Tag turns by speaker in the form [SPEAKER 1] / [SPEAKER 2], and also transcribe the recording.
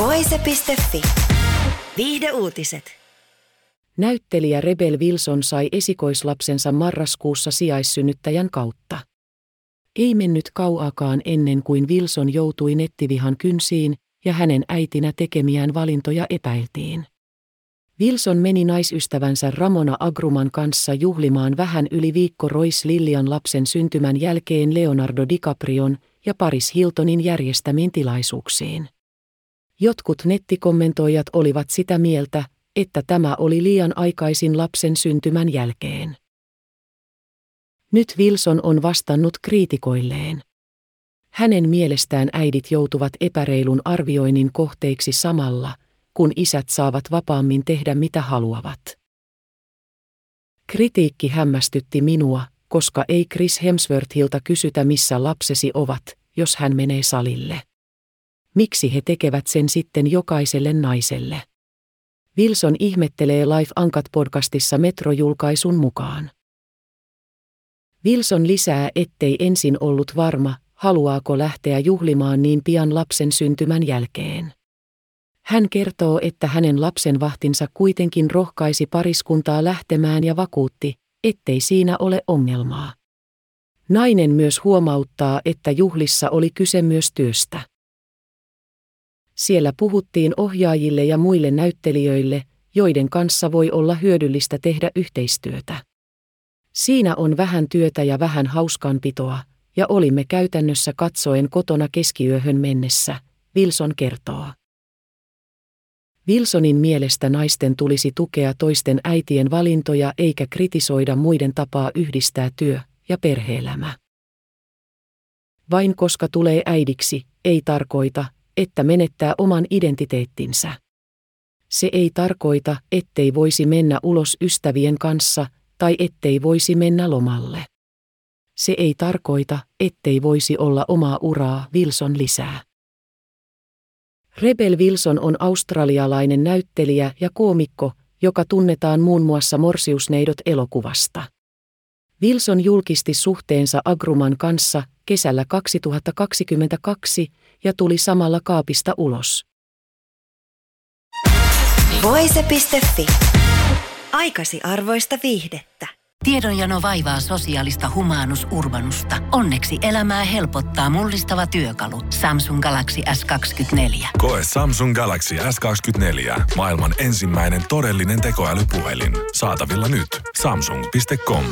[SPEAKER 1] Voise.fi. Viihde uutiset.
[SPEAKER 2] Näyttelijä Rebel Wilson sai esikoislapsensa marraskuussa sijaissynnyttäjän kautta. Ei mennyt kauakaan ennen kuin Wilson joutui nettivihan kynsiin ja hänen äitinä tekemiään valintoja epäiltiin. Wilson meni naisystävänsä Ramona Agruman kanssa juhlimaan vähän yli viikko Royce Lillian lapsen syntymän jälkeen Leonardo DiCaprion ja Paris Hiltonin järjestämiin tilaisuuksiin. Jotkut nettikommentoijat olivat sitä mieltä, että tämä oli liian aikaisin lapsen syntymän jälkeen. Nyt Wilson on vastannut kriitikoilleen. Hänen mielestään äidit joutuvat epäreilun arvioinnin kohteiksi samalla, kun isät saavat vapaammin tehdä mitä haluavat. Kritiikki hämmästytti minua, koska ei Chris Hemsworthilta kysytä missä lapsesi ovat, jos hän menee salille. Miksi he tekevät sen sitten jokaiselle naiselle? Wilson ihmettelee Life Ankat podcastissa Metro-julkaisun mukaan. Wilson lisää, ettei ensin ollut varma, haluaako lähteä juhlimaan niin pian lapsen syntymän jälkeen. Hän kertoo, että hänen lapsenvahtinsa kuitenkin rohkaisi pariskuntaa lähtemään ja vakuutti, ettei siinä ole ongelmaa. Nainen myös huomauttaa, että juhlissa oli kyse myös työstä. Siellä puhuttiin ohjaajille ja muille näyttelijöille, joiden kanssa voi olla hyödyllistä tehdä yhteistyötä. Siinä on vähän työtä ja vähän hauskanpitoa, ja olimme käytännössä katsoen kotona keskiyöhön mennessä, Wilson kertoo. Wilsonin mielestä naisten tulisi tukea toisten äitien valintoja eikä kritisoida muiden tapaa yhdistää työ- ja perheelämä. Vain koska tulee äidiksi, ei tarkoita, että menettää oman identiteettinsä. Se ei tarkoita, ettei voisi mennä ulos ystävien kanssa tai ettei voisi mennä lomalle. Se ei tarkoita, ettei voisi olla omaa uraa, Wilson lisää. Rebel Wilson on australialainen näyttelijä ja koomikko, joka tunnetaan muun muassa Morsiusneidot elokuvasta. Wilson julkisti suhteensa Agruman kanssa kesällä 2022 ja tuli samalla kaapista ulos.
[SPEAKER 1] Voise.fi. Aikasi arvoista viihdettä.
[SPEAKER 3] Tiedonjano vaivaa sosiaalista humanus urbanusta. Onneksi elämää helpottaa mullistava työkalu. Samsung Galaxy S24.
[SPEAKER 4] Koe Samsung Galaxy S24. Maailman ensimmäinen todellinen tekoälypuhelin. Saatavilla nyt. Samsung.com.